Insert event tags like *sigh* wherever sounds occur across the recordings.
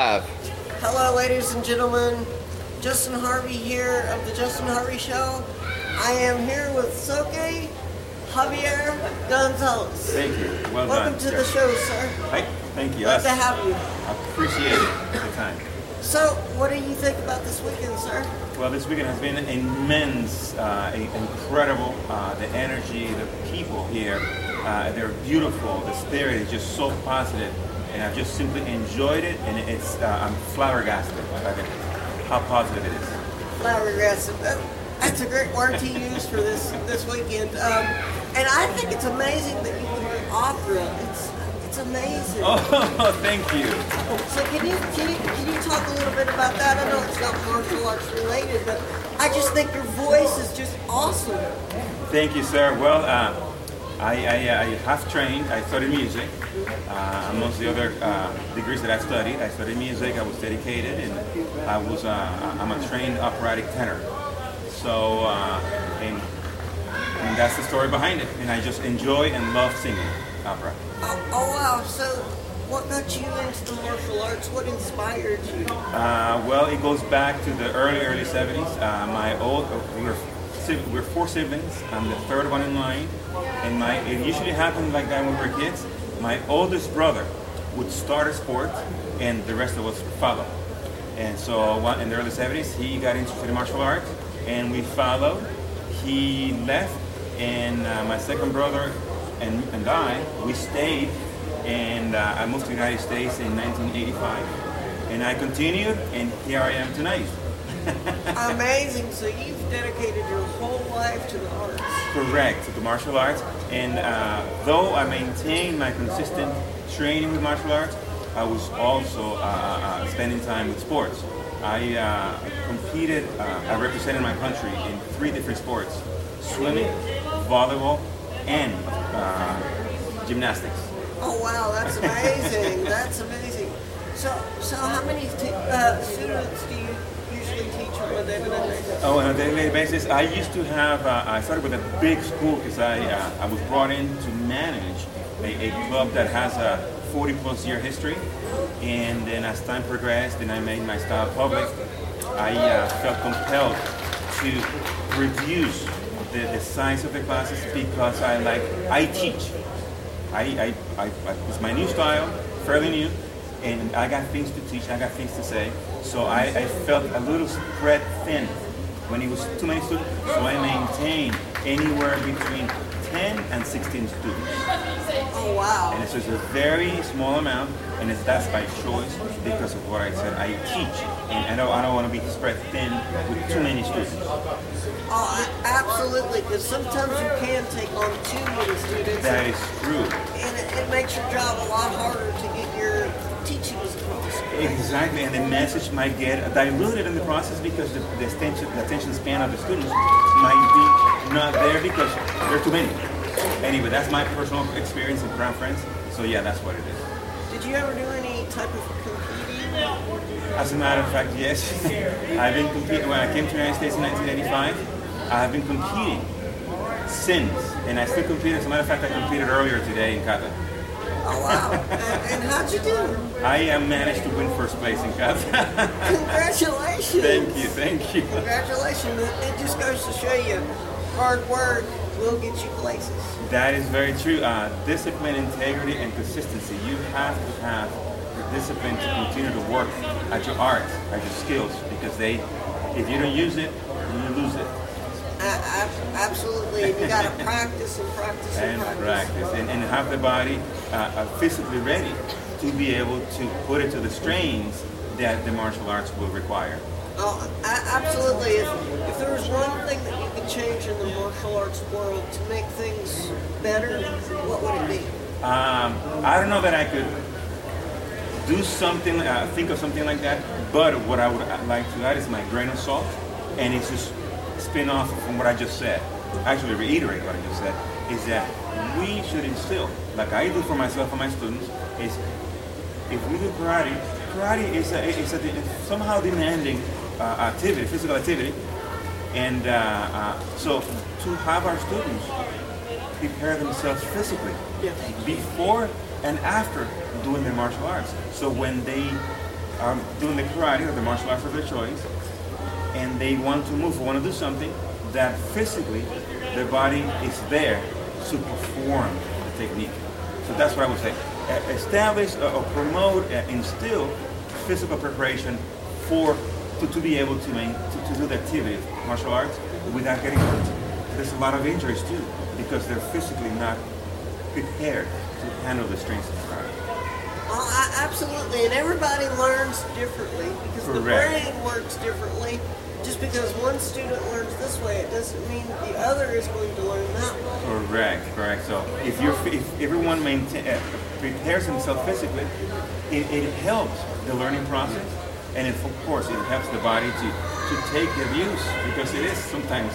Live. Hello, ladies and gentlemen. Justin Harvey here of the Justin Harvey Show. I am here with Soke Javier Gonzalez. Thank you. Well Welcome done. to the show, sir. Hi. Thank you. Glad to have you. I appreciate it. The time. So, what do you think about this weekend, sir? Well, this weekend has been immense, uh, incredible. Uh, the energy, the people here, uh, they're beautiful. The spirit is just so positive, and I've just simply enjoyed it. And it's uh, I'm flabbergasted by the, how positive it is. Flabbergasted. That's a great word to use for this this weekend. Um, and I think it's amazing that you can do opera. It's it's amazing. Oh, *laughs* thank you. So can you, can you can you talk a little bit about that? I know it's not martial arts related, but I just think your voice is just awesome. Thank you, sir. Well, uh, I, I, I have trained. I studied music. Uh, amongst the other uh, degrees that I studied, I studied music. I was dedicated, and I was uh, I'm a trained operatic tenor. So, uh, and, and that's the story behind it. And I just enjoy and love singing opera. Oh, oh wow! So what got you into the martial arts? What inspired you? Uh, well, it goes back to the early, early 70s. Uh, my old, we were, we're four siblings. I'm the third one in line. And my, it usually happened like that when we were kids. My oldest brother would start a sport and the rest of us follow. And so in the early 70s, he got interested in martial arts and we followed. He left and uh, my second brother and, and I, we stayed and uh, I moved to the United States in 1985. And I continued, and here I am tonight. *laughs* Amazing! So you've dedicated your whole life to the arts. Correct, to the martial arts. And uh, though I maintained my consistent training with martial arts, I was also uh, uh, spending time with sports. I uh, competed, uh, I represented my country in three different sports swimming, volleyball, and uh, gymnastics. Oh wow, that's amazing! *laughs* that's amazing. So so how many t- uh, students do you teach on a basis? Oh, on a daily basis, I used to have. Uh, I started with a big school because I uh, I was brought in to manage a, a club that has a 40 plus year history, and then as time progressed and I made my style public, I uh, felt compelled to reduce the, the size of the classes because I like I teach. I, I, I, I it's my new style, fairly new, and I got things to teach, I got things to say. So I, I felt a little spread thin when it was too many students. So I maintained anywhere between 10 and 16 students. Oh wow! And it's just a very small amount, and it's that's by choice because of what I said. I teach, and I don't, I don't want to be spread thin with too many students. Oh, absolutely. Because sometimes you can take on too many students. That is true. and it, it makes your job a lot harder to get your teachings across. Exactly, and the message might get diluted in the process because the, the, attention, the attention span of the students might be not there because there are too many. Anyway, that's my personal experience and Friends. So yeah, that's what it is. Did you ever do any type of competing? As a matter of fact, yes. *laughs* I've been competing when I came to the United States in 1985. I have been competing since, and I still compete. As a matter of fact, I competed earlier today in kata. Oh wow! and, and how'd you do? I uh, managed to win first place in kata. *laughs* Congratulations! thank you, thank you. Congratulations! It, it just goes to show you, hard work will get you places. That is very true. Uh, discipline, integrity, and consistency. You have to have the discipline to continue to work at your art, at your skills, because they, if you don't use it, you lose it. Absolutely, and you got to practice and practice and, And practice, and, and have the body uh, uh, physically ready to be able to put it to the strains that the martial arts will require. Oh, absolutely. If, if there was one thing that you could change in the martial arts world to make things better, what would it be? Um, I don't know that I could do something, uh, think of something like that, but what I would like to add is my grain of salt, and it's just spin off from what I just said. Actually, reiterate what I just said is that we should instill, like I do for myself and my students, is if we do karate, karate is a, is a somehow demanding uh, activity, physical activity, and uh, uh, so to have our students prepare themselves physically before and after doing their martial arts. So when they are doing the karate or the martial arts of their choice, and they want to move want to do something that physically their body is there to perform the technique. So that's what I would say. Establish uh, or promote, uh, instill physical preparation for to, to be able to, main, to to do the activity of martial arts without getting hurt. There's a lot of injuries too because they're physically not prepared to handle the strengths of karate. Oh, I, absolutely, and everybody learns differently because the brain works differently. Just because one student learns this way, it doesn't mean the other is going to learn that way. Correct, correct. So if you if everyone maintain, uh, prepares himself physically, it, it helps the learning process, and it, of course it helps the body to to take the abuse because it is sometimes.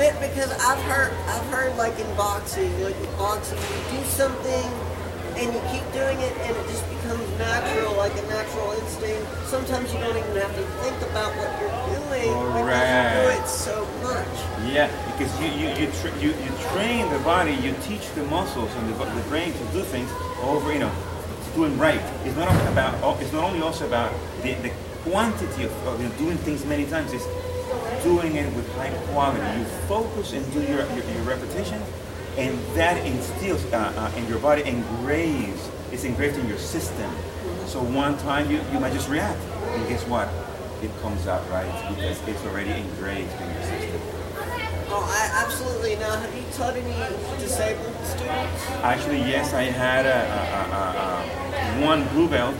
Be- Because I've heard, I've heard like in boxing, like in boxing, you do something and you keep doing it, and it just becomes natural, like a natural instinct. Sometimes you don't even have to think about what you're doing because you do it so much. Yeah, because you you you, tra- you you train the body, you teach the muscles and the, the brain to do things over, you know, doing right. It's not about oh, it's not only also about the, the quantity of, of you know, doing things many times. It's doing it with high quality. You focus and do your your, your repetition, and that instills uh, uh, in your body, engraves. It's engraved in your system. So one time you, you might just react, and guess what? It comes out right because it's already engraved in your system. Oh, I absolutely. Now, have you taught any disabled students? Actually, yes, I had a, a, a, a, one blue belt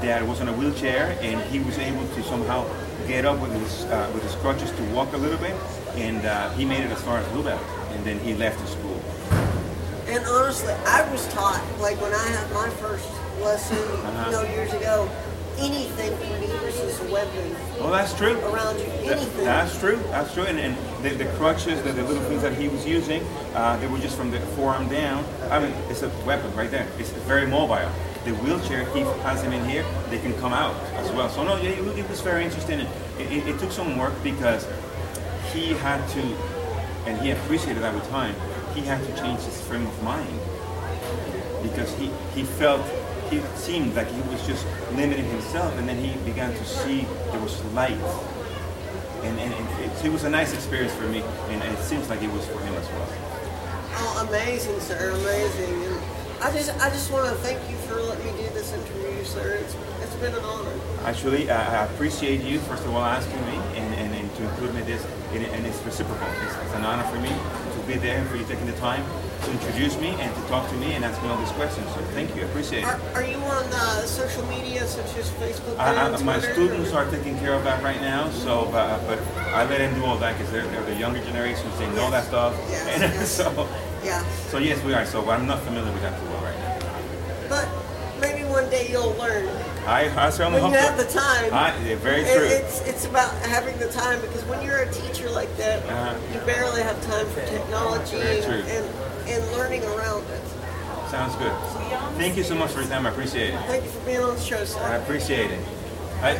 that was on a wheelchair, and he was able to somehow get up with his uh, with his crutches to walk a little bit, and uh, he made it as far as blue belt, and then he left the school. And honestly, I was taught, like when I had my first lesson, Uh-huh. you know, years ago, anything can be used as a weapon Well, that's true. around you. That- Anything. that's true. That's true. And, and the, the crutches, the, the little things that he was using, uh, they were just from the forearm down. I mean, it's a weapon right there. It's very mobile. The wheelchair, he has them in here. They can come out as well. So no, yeah, it, it was very interesting. It, it, it took some work because he had to, and he appreciated at the time. He had to change his frame of mind because he, he felt he seemed like he was just limiting himself and then he began to see there was light and, and, and it, it was a nice experience for me and it seems like it was for him as well Oh, amazing, sir, amazing. And I just, I just want to thank you for letting me do this interview, sir. It's, it's been an honor. actually I I appreciate you first of all asking me and, and, and to include me in this and, and it's reciprocal it's, it's an honor for me be there and for you taking the time to introduce me and to talk to me and ask me all these questions so thank you I appreciate it Are, are you on uh, social media such as Facebook? I, I, my students are taking care of that right now, so uh, but I let them do all that because they're, they're the younger generations. They know that stuff, Yes, and yes. *laughs* so Yeah, so yes, we are. So I'm not familiar with that too well right now. But maybe one day you'll learn I, I certainly when hope you have the time. I, very true. It's it's about having the time because when you're a teacher like that, Uh-huh. you barely have time for technology and, and and learning around it. Sounds good. Thank you so much for your time. I appreciate it. Thank you for being on the show, sir. I appreciate it. I,